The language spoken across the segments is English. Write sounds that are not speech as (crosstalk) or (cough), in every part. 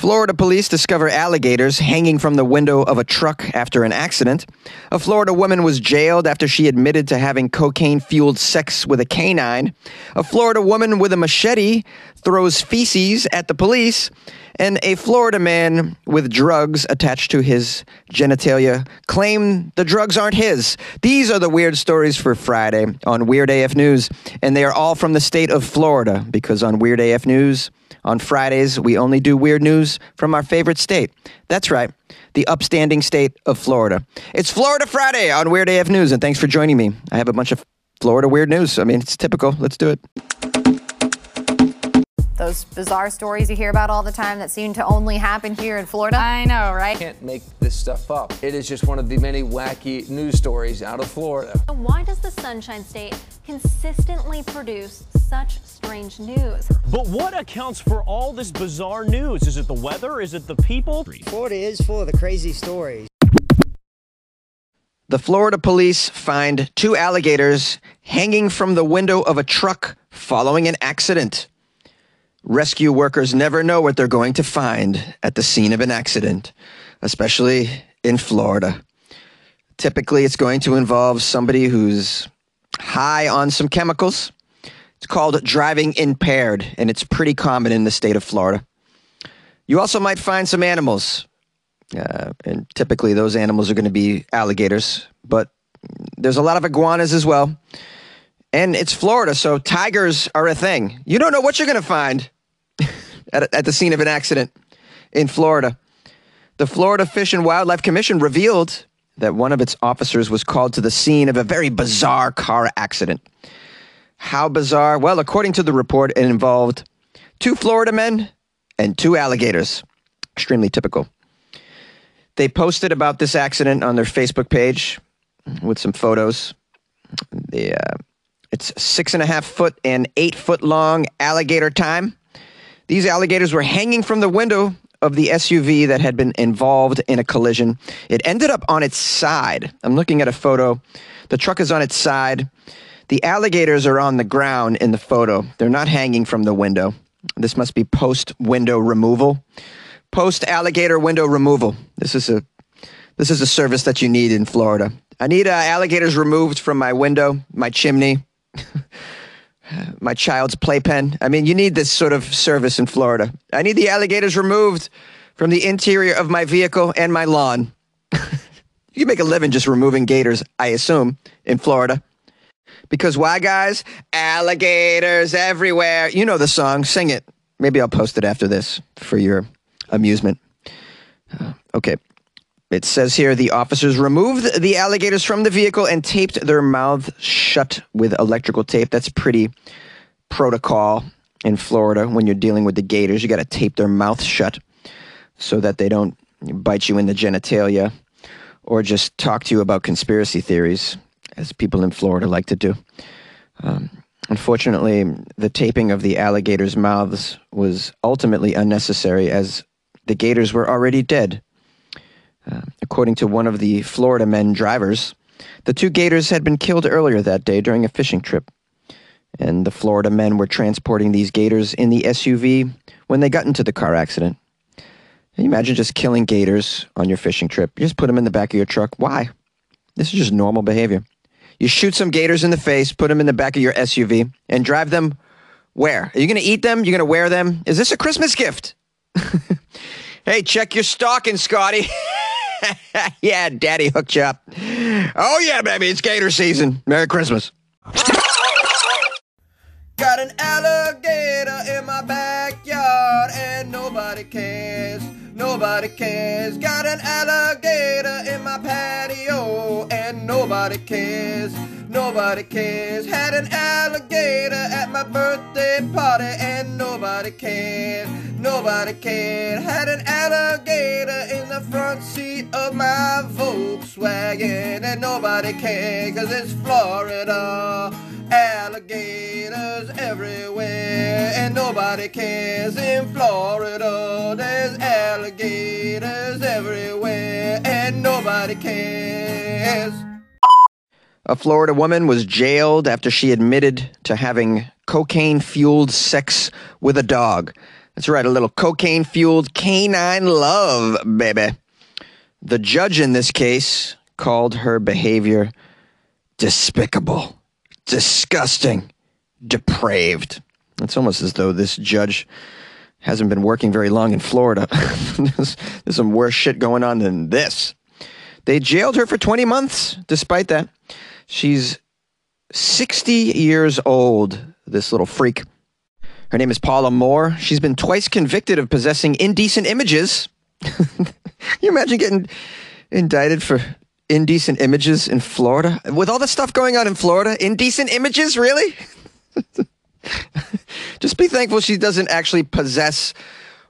Florida police discover alligators hanging from the window of a truck after an accident. A Florida woman was jailed after she admitted to having cocaine fueled sex with a canine. A Florida woman with a machete throws feces at the police. And a Florida man with drugs attached to his genitalia claimed the drugs aren't his. These are the weird stories for Friday on Weird AF News. And they are all from the state of Florida because on Weird AF News, on Fridays, we only do weird news from our favorite state. That's right, the upstanding state of Florida. It's Florida Friday on Weird AF News, and thanks for joining me. I have a bunch of Florida weird news. I mean, it's typical. Let's do it. Those bizarre stories you hear about all the time that seem to only happen here in Florida. I know, right? Can't make this stuff up. It is just one of the many wacky news stories out of Florida. Why does the Sunshine State consistently produce such strange news? But what accounts for all this bizarre news? Is it the weather? Is it the people? Florida is full of the crazy stories. The Florida police find two alligators hanging from the window of a truck following an accident. Rescue workers never know what they're going to find at the scene of an accident, especially in Florida. Typically, it's going to involve somebody who's high on some chemicals. It's called driving impaired, and it's pretty common in the state of Florida. You also might find some animals, uh, and typically those animals are going to be alligators, but there's a lot of iguanas as well. And it's Florida, so tigers are a thing. You don't know what you're going to find (laughs) at, at the scene of an accident in Florida. The Florida Fish and Wildlife Commission revealed that one of its officers was called to the scene of a very bizarre car accident. How bizarre? Well, according to the report, it involved two Florida men and two alligators. Extremely typical. They posted about this accident on their Facebook page with some photos. The, uh, it's six and a half foot and eight foot long alligator time. These alligators were hanging from the window of the SUV that had been involved in a collision. It ended up on its side. I'm looking at a photo. The truck is on its side. The alligators are on the ground in the photo. They're not hanging from the window. This must be post window removal. Post alligator window removal. This is a this is a service that you need in Florida. I need uh, alligators removed from my window, my chimney, (sighs) my child's playpen. I mean, you need this sort of service in Florida. I need the alligators removed from the interior of my vehicle and my lawn. (laughs) you make a living just removing gators, I assume, in Florida. Because why, guys? Alligators everywhere. You know the song. Sing it. Maybe I'll post it after this for your amusement. Uh, (sighs) okay. It says here the officers removed the alligators from the vehicle and taped their mouths shut with electrical tape. That's pretty protocol in Florida when you're dealing with the gators. You got to tape their mouth shut so that they don't bite you in the genitalia or just talk to you about conspiracy theories, as people in Florida like to do. Um, unfortunately, the taping of the alligators' mouths was ultimately unnecessary as the gators were already dead. Uh, according to one of the Florida men drivers, the two gators had been killed earlier that day during a fishing trip. And the Florida men were transporting these gators in the SUV when they got into the car accident. Can you imagine just killing gators on your fishing trip? You just put them in the back of your truck. Why? This is just normal behavior. You shoot some gators in the face, put them in the back of your SUV, and drive them where? Are you going to eat them? You're going to wear them? Is this a Christmas gift? (laughs) hey, check your stocking, Scotty. (laughs) (laughs) yeah, daddy hooked you up. Oh, yeah, baby, it's gator season. Merry Christmas. Got an alligator in my backyard and nobody cares. Nobody cares. Got an alligator in my patio and nobody cares. Nobody cares. Had an alligator at my birthday party and nobody cared. Nobody cared. Had an alligator in the front seat of my Volkswagen and nobody cared cause it's Florida. Alligators everywhere and nobody cares in Florida. There's alligators everywhere and nobody cares. A Florida woman was jailed after she admitted to having cocaine fueled sex with a dog. That's right, a little cocaine fueled canine love, baby. The judge in this case called her behavior despicable, disgusting, depraved. It's almost as though this judge hasn't been working very long in Florida. (laughs) there's, there's some worse shit going on than this. They jailed her for 20 months, despite that. She's 60 years old, this little freak. Her name is Paula Moore. She's been twice convicted of possessing indecent images. (laughs) you imagine getting indicted for indecent images in Florida? With all the stuff going on in Florida, indecent images, really? (laughs) Just be thankful she doesn't actually possess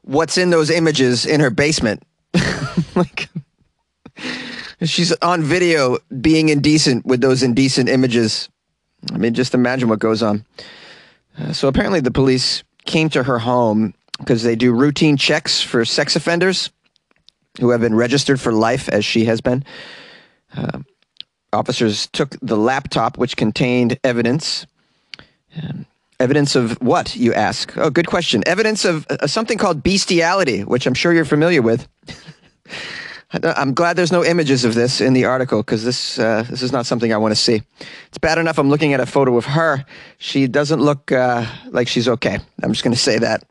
what's in those images in her basement. (laughs) like she's on video being indecent with those indecent images. I mean, just imagine what goes on. Uh, so apparently, the police came to her home because they do routine checks for sex offenders who have been registered for life, as she has been. Uh, officers took the laptop, which contained evidence. Um, evidence of what, you ask? Oh, good question. Evidence of uh, something called bestiality, which I'm sure you're familiar with. (laughs) I'm glad there's no images of this in the article because this uh, this is not something I want to see. It's bad enough I'm looking at a photo of her. She doesn't look uh, like she's okay. I'm just going to say that.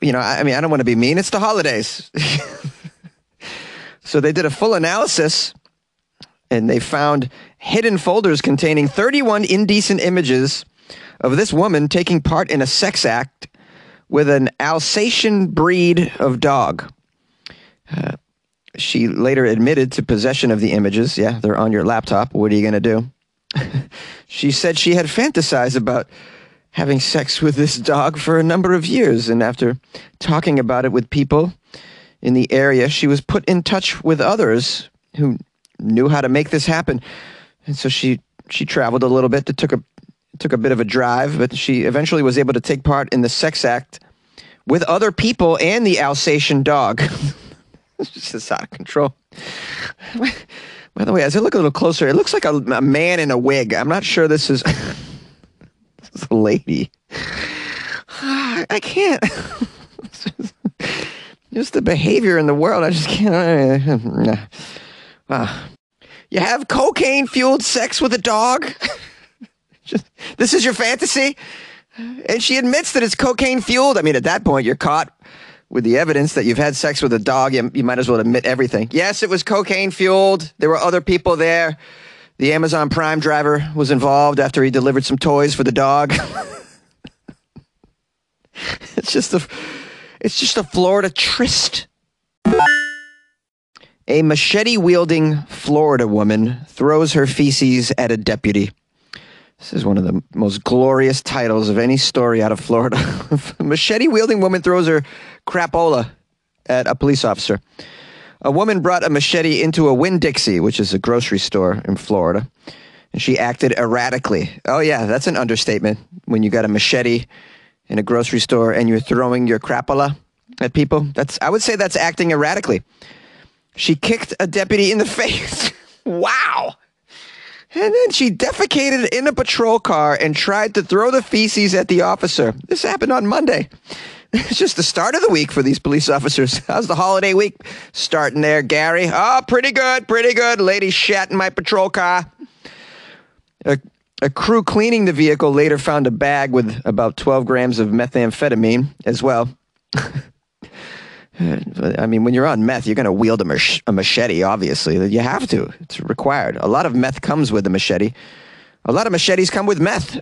You know, I, I mean, I don't want to be mean. It's the holidays. (laughs) so they did a full analysis and they found hidden folders containing 31 indecent images of this woman taking part in a sex act with an Alsatian breed of dog. Uh, she later admitted to possession of the images. Yeah, they're on your laptop. What are you going to do? (laughs) she said she had fantasized about having sex with this dog for a number of years, and after talking about it with people in the area, she was put in touch with others who knew how to make this happen. And so she she traveled a little bit. It took a took a bit of a drive, but she eventually was able to take part in the sex act with other people and the Alsatian dog. (laughs) (laughs) it's just out of control. By the way, as I look a little closer, it looks like a, a man in a wig. I'm not sure this is, (laughs) this is a lady. (sighs) I can't. (laughs) just the behavior in the world. I just can't. Uh, you have cocaine fueled sex with a dog? just, this is your fantasy? And she admits that it's cocaine fueled. I mean, at that point, you're caught with the evidence that you've had sex with a dog. You, you might as well admit everything. Yes, it was cocaine fueled. There were other people there. The Amazon Prime driver was involved after he delivered some toys for the dog. (laughs) it's just a, it's just a Florida tryst. A machete wielding Florida woman throws her feces at a deputy. This is one of the most glorious titles of any story out of Florida. (laughs) machete wielding woman throws her crapola at a police officer. A woman brought a machete into a Winn Dixie, which is a grocery store in Florida, and she acted erratically. Oh, yeah, that's an understatement when you got a machete in a grocery store and you're throwing your crapola at people. That's I would say that's acting erratically. She kicked a deputy in the (laughs) face. wow. And then she defecated in a patrol car and tried to throw the feces at the officer. This happened on Monday. (laughs) It's just the start of the week for these police officers. (laughs) How's the holiday week starting there, Gary? Oh, pretty good, pretty good. Lady shat in my patrol car. A, a crew cleaning the vehicle later found a bag with about 12 grams of methamphetamine as well. (laughs) I mean, when you're on meth, you're going to wield a, mach- a, machete, obviously. You have to, it's required. A lot of meth comes with a machete. A lot of machetes come with meth.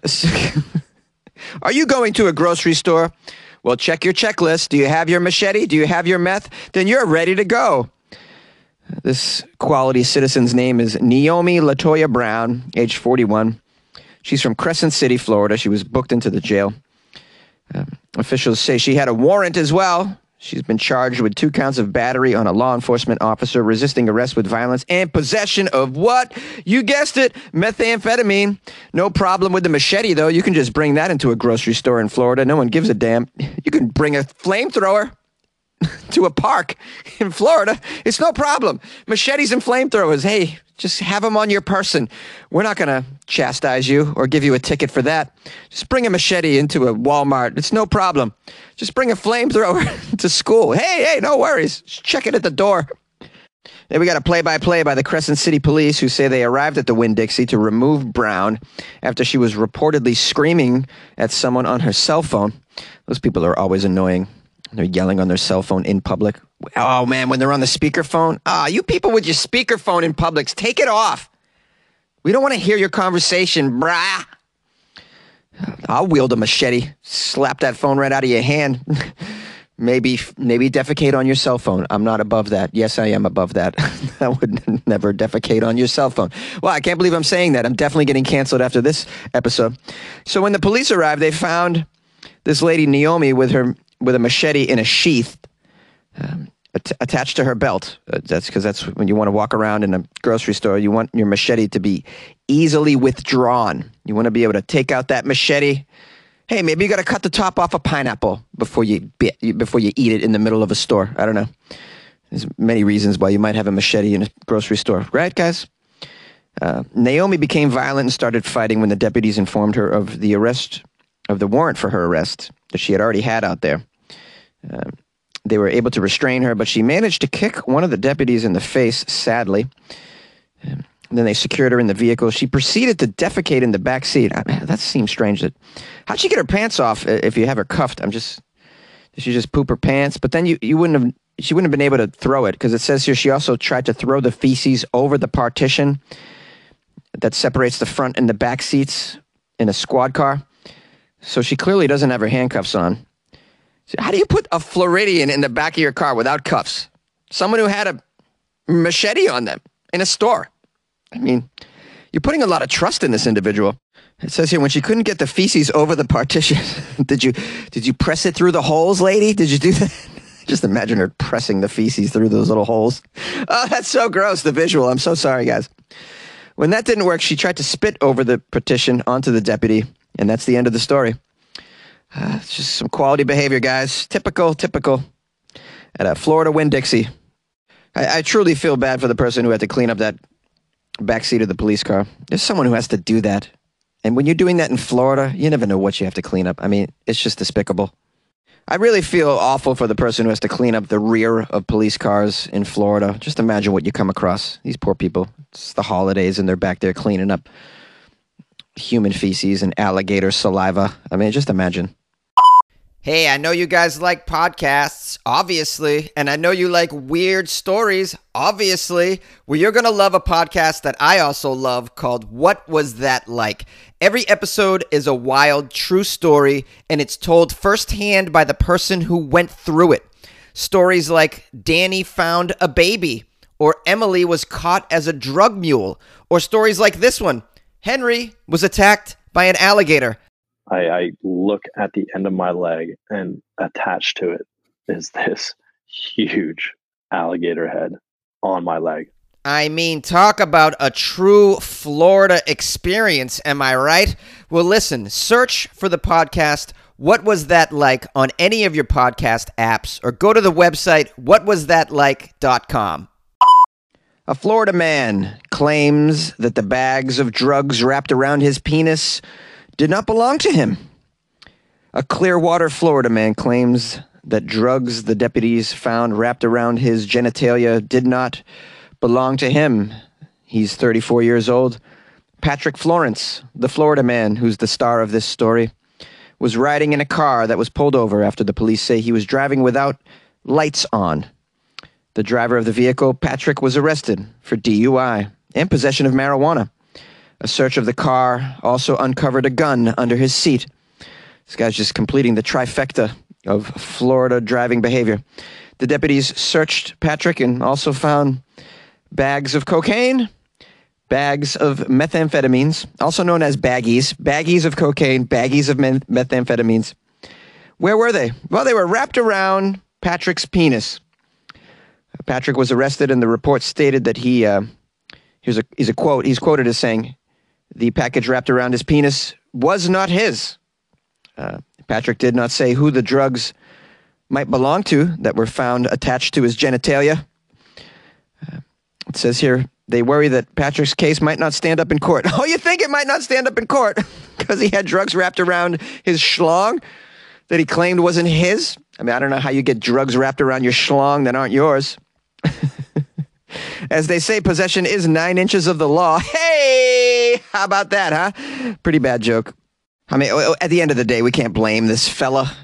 Are you going to a grocery store? Well, check your checklist. Do you have your machete? Do you have your meth? Then you're ready to go. This quality citizen's name is Naomi Latoya Brown, age 41. She's from Crescent City, Florida. She was booked into the jail. Um, officials say she had a warrant as well She's been charged with two counts of battery on a law enforcement officer, resisting arrest with violence, and possession of what? You guessed it, methamphetamine. No problem with the machete, though. You can just bring that into a grocery store in Florida. No one gives a damn. You can bring a flamethrower (laughs) to a park in Florida, it's no problem. Machetes and flamethrowers, hey, just have them on your person. We're not going to chastise you or give you a ticket for that. Just bring a machete into a Walmart. It's no problem. Just bring a flamethrower (laughs) to school. Hey, hey, no worries. Just check it at the door. Then we got a play by play by the Crescent City Police who say they arrived at the Winn Dixie to remove Brown after she was reportedly screaming at someone on her cell phone. Those people are always annoying. They're yelling on their cell phone in public. Oh man, when they're on the speakerphone. Ah, you people with your speakerphone in public, take it off. We don't want to hear your conversation, brah. I'll wield a machete, slap that phone right out of your hand. (laughs) maybe maybe defecate on your cell phone. I'm not above that. Yes, I am above that. (laughs) I would never defecate on your cell phone. Well, I can't believe I'm saying that. I'm definitely getting canceled after this episode. So when the police arrived, they found this lady Naomi with her with a machete in a sheath. Um, at- attached to her belt. Uh, that's because that's when you want to walk around in a grocery store. You want your machete to be easily withdrawn. You want to be able to take out that machete. Hey, maybe you got to cut the top off a pineapple before you bit, before you eat it in the middle of a store. I don't know. There's many reasons why you might have a machete in a grocery store, right, guys? Uh, Naomi became violent and started fighting when the deputies informed her of the arrest of the warrant for her arrest that she had already had out there. Uh, they were able to restrain her, but she managed to kick one of the deputies in the face, sadly. Um, then they secured her in the vehicle. She proceeded to defecate in the back seat. I mean, that seems strange. That how'd she get her pants off if you have her cuffed? I'm just did she just poop her pants? But then you, you wouldn't have she wouldn't have been able to throw it because it says here she also tried to throw the feces over the partition that separates the front and the back seats in a squad car. So she clearly doesn't have her handcuffs on. How do you put a Floridian in the back of your car without cuffs? Someone who had a machete on them in a store. I mean, you're putting a lot of trust in this individual. It says here when she couldn't get the feces over the partition, (laughs) did you did you press it through the holes, lady? Did you do that? (laughs) Just imagine her pressing the feces through those little holes. (laughs) Oh, that's so gross, the visual. I'm so sorry, guys. When that didn't work, she tried to spit over the partition onto the deputy, and that's the end of the story. Uh, it's just some quality behavior, guys. Typical, typical. At a Florida Winn Dixie. I, I truly feel bad for the person who had to clean up that back seat of the police car. There's someone who has to do that. And when you're doing that in Florida, you never know what you have to clean up. I mean, it's just despicable. I really feel awful for the person who has to clean up the rear of police cars in Florida. Just imagine what you come across. These poor people. It's the holidays and they're back there cleaning up human feces and alligator saliva. I mean, just imagine. Hey, I know you guys like podcasts, obviously, and I know you like weird stories, obviously. Well, you're going to love a podcast that I also love called What Was That Like? Every episode is a wild, true story, and it's told firsthand by the person who went through it. Stories like Danny found a baby, or Emily was caught as a drug mule, or stories like this one Henry was attacked by an alligator. I, I look at the end of my leg and attached to it is this huge alligator head on my leg. I mean, talk about a true Florida experience, am I right? Well, listen, search for the podcast What Was That Like on any of your podcast apps or go to the website whatwasthatlike.com. A Florida man claims that the bags of drugs wrapped around his penis did not belong to him. A Clearwater, Florida man claims that drugs the deputies found wrapped around his genitalia did not belong to him. He's 34 years old. Patrick Florence, the Florida man who's the star of this story, was riding in a car that was pulled over after the police say he was driving without lights on. The driver of the vehicle, Patrick, was arrested for DUI and possession of marijuana. A search of the car also uncovered a gun under his seat. This guy's just completing the trifecta of Florida driving behavior. The deputies searched Patrick and also found bags of cocaine, bags of methamphetamines, also known as baggies, baggies of cocaine, baggies of methamphetamines. Where were they? Well, they were wrapped around Patrick's penis. Patrick was arrested, and the report stated that he, uh, here's a, he's a quote, he's quoted as saying, the package wrapped around his penis was not his. Uh, Patrick did not say who the drugs might belong to that were found attached to his genitalia. Uh, it says here they worry that Patrick's case might not stand up in court. (laughs) Oh, you think it might not stand up in court (laughs) because he had drugs wrapped around his schlong that he claimed wasn't his? I mean, I don't know how you get drugs wrapped around your schlong that aren't yours. (laughs) As they say, possession is nine inches of the law. (laughs) Hey, how about that, huh? Pretty bad joke. I mean, at the end of the day, we can't blame this fella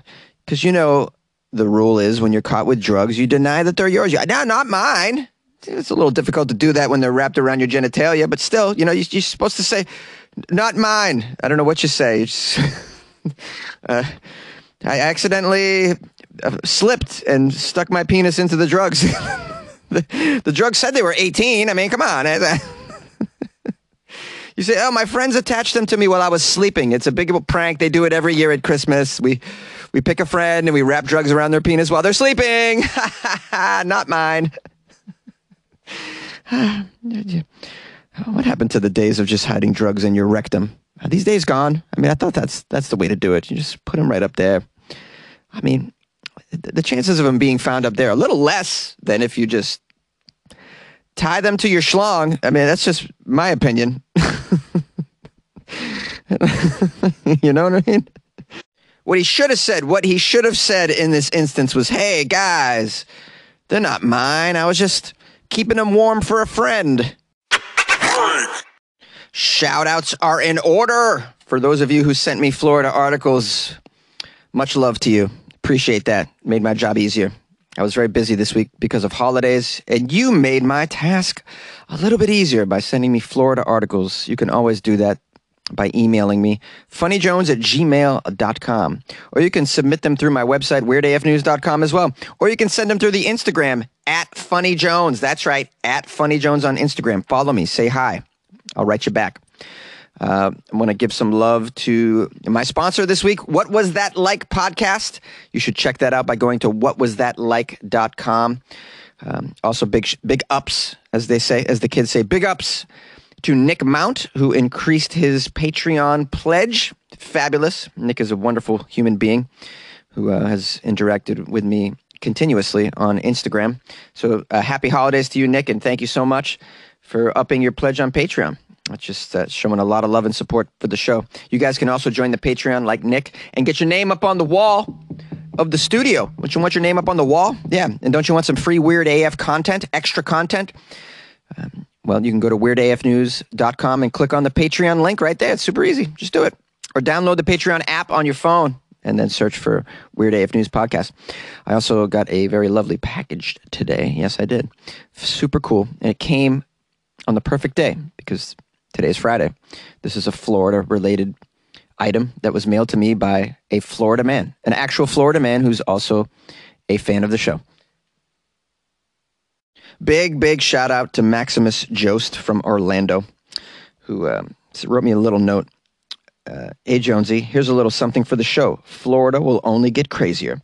because you know the rule is when you're caught with drugs, you deny that they're yours. You, no, not mine. It's a little difficult to do that when they're wrapped around your genitalia, but still, you know, you, are supposed to say, not mine. I don't know what you say. (laughs) Uh, I accidentally uh, slipped and stuck my penis into the drugs. (laughs) the, (laughs) the drugs said they were 18. I mean, come on. (laughs) you say, oh, my friends attached them to me while I was sleeping. It's a big prank. They do it every year at Christmas. We, we pick a friend and we wrap drugs around their penis while they're sleeping. (laughs) Not mine. (sighs) what happened to the days of just hiding drugs in your rectum? Are these days gone? I mean, I thought that's that's the way to do it. You just put them right up there. I mean, the chances of them being found up there are a little less than if you just tie them to your schlong. I mean, that's just my opinion. (laughs) you know what I mean? What he should have said, what he should have said in this instance was, "Hey guys, they're not mine. I was just keeping them warm for a friend." Shout outs are in order. For those of you who sent me Florida articles, much love to you. Appreciate that. Made my job easier. I was very busy this week because of holidays, and you made my task a little bit easier by sending me Florida articles. You can always do that by emailing me, funnyjones at gmail.com. Or you can submit them through my website, weirdafnews.com as well. Or you can send them through the Instagram at funnyjones. That's right, at funnyjones on Instagram. Follow me, say hi. I'll write you back. Uh, I want to give some love to my sponsor this week, What Was That Like podcast. You should check that out by going to whatwasthatlike.com. Um, also, big big ups, as they say, as the kids say, big ups to Nick Mount, who increased his Patreon pledge. Fabulous. Nick is a wonderful human being who uh, has interacted with me continuously on Instagram. So, uh, happy holidays to you, Nick, and thank you so much for upping your pledge on Patreon. That's just uh, showing a lot of love and support for the show. You guys can also join the Patreon like Nick and get your name up on the wall of the studio. Don't you want your name up on the wall? Yeah. And don't you want some free Weird AF content, extra content? Um, well, you can go to weirdafnews.com and click on the Patreon link right there. It's super easy. Just do it. Or download the Patreon app on your phone and then search for Weird AF News Podcast. I also got a very lovely package today. Yes, I did. Super cool. And it came on the perfect day because today's Friday. This is a Florida related item that was mailed to me by a Florida man, an actual Florida man who's also a fan of the show. Big, big shout out to Maximus Jost from Orlando, who uh, wrote me a little note. Uh, hey, Jonesy, here's a little something for the show. Florida will only get crazier.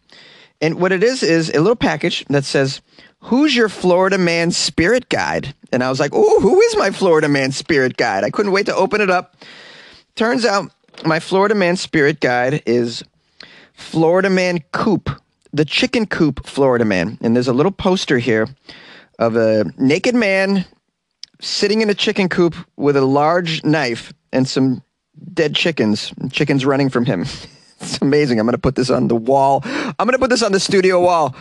And what it is, is a little package that says, Who's your Florida man spirit guide? And I was like, Oh, who is my Florida man spirit guide? I couldn't wait to open it up. Turns out my Florida man spirit guide is Florida Man Coop, the chicken coop Florida man. And there's a little poster here of a naked man sitting in a chicken coop with a large knife and some dead chickens, chickens running from him. (laughs) it's amazing. I'm going to put this on the wall. I'm going to put this on the studio wall.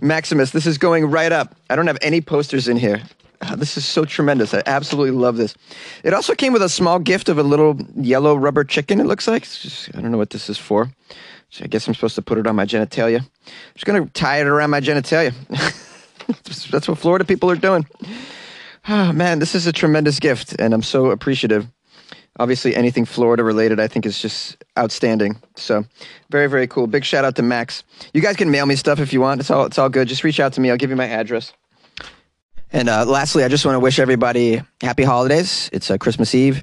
Maximus, this is going right up. I don't have any posters in here. Oh, this is so tremendous. I absolutely love this. It also came with a small gift of a little yellow rubber chicken, it looks like. Just, I don't know what this is for. So I guess I'm supposed to put it on my genitalia. I'm just going to tie it around my genitalia. (laughs) That's what Florida people are doing. Oh, man, this is a tremendous gift, and I'm so appreciative. Obviously, anything Florida related, I think, is just outstanding. So, very, very cool. Big shout out to Max. You guys can mail me stuff if you want. It's all, it's all good. Just reach out to me. I'll give you my address. And uh, lastly, I just want to wish everybody happy holidays. It's uh, Christmas Eve,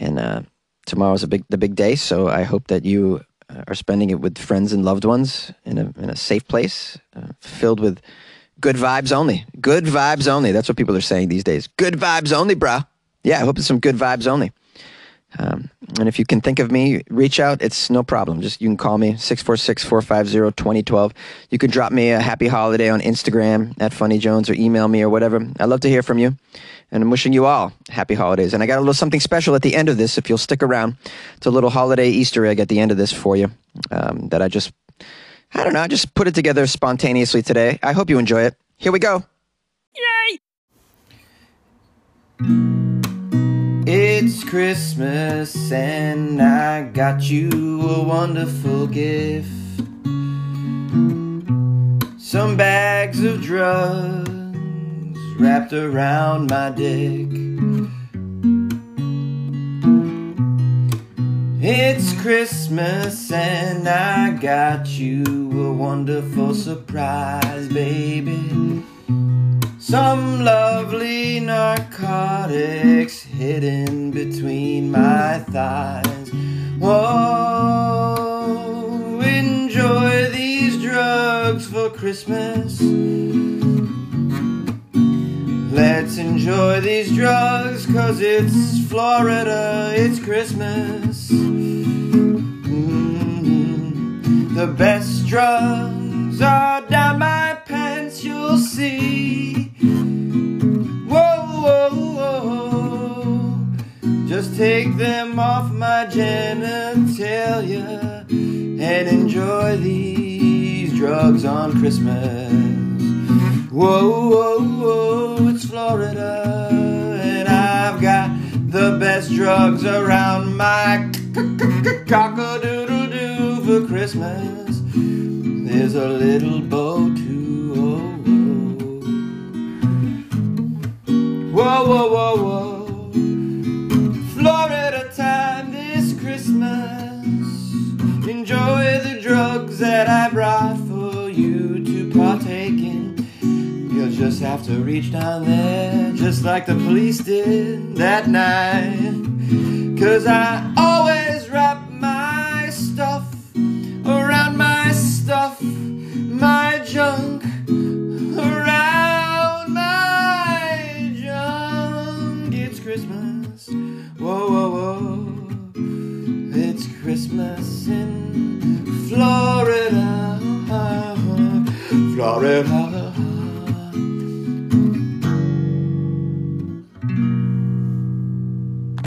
and uh, tomorrow's a big, the big day. So I hope that you uh, are spending it with friends and loved ones in a in a safe place, uh, filled with Good vibes only. Good vibes only. That's what people are saying these days. Good vibes only, bro. Yeah, I hope it's some good vibes only. Um, and if you can think of me, reach out. It's no problem. Just you can call me 646-450-2012. You can drop me a happy holiday on Instagram at Funny Jones or email me or whatever. I'd love to hear from you. And I'm wishing you all happy holidays. And I got a little something special at the end of this. If you'll stick around, it's a little holiday Easter egg at the end of this for you um, that I just, I don't know, I just put it together spontaneously today. I hope you enjoy it. Here we go. It's Christmas and I got you a wonderful gift. Some bags of drugs wrapped around my dick. It's Christmas and I got you a wonderful surprise, baby. Some lovely narcotics hidden between my thighs. Whoa, enjoy these drugs for Christmas. Let's enjoy these drugs cause it's Florida, it's Christmas. Mm, The best drugs are down my pants, you'll see. Take them off my genitalia and enjoy these drugs on Christmas. Whoa, whoa, whoa, it's Florida, and I've got the best drugs around my cock-a-doodle-doo for Christmas. There's a little bow too. Whoa, whoa, whoa, whoa. That I brought for you to partake in. You'll just have to reach down there, just like the police did that night. Cause I always in Florida. Florida.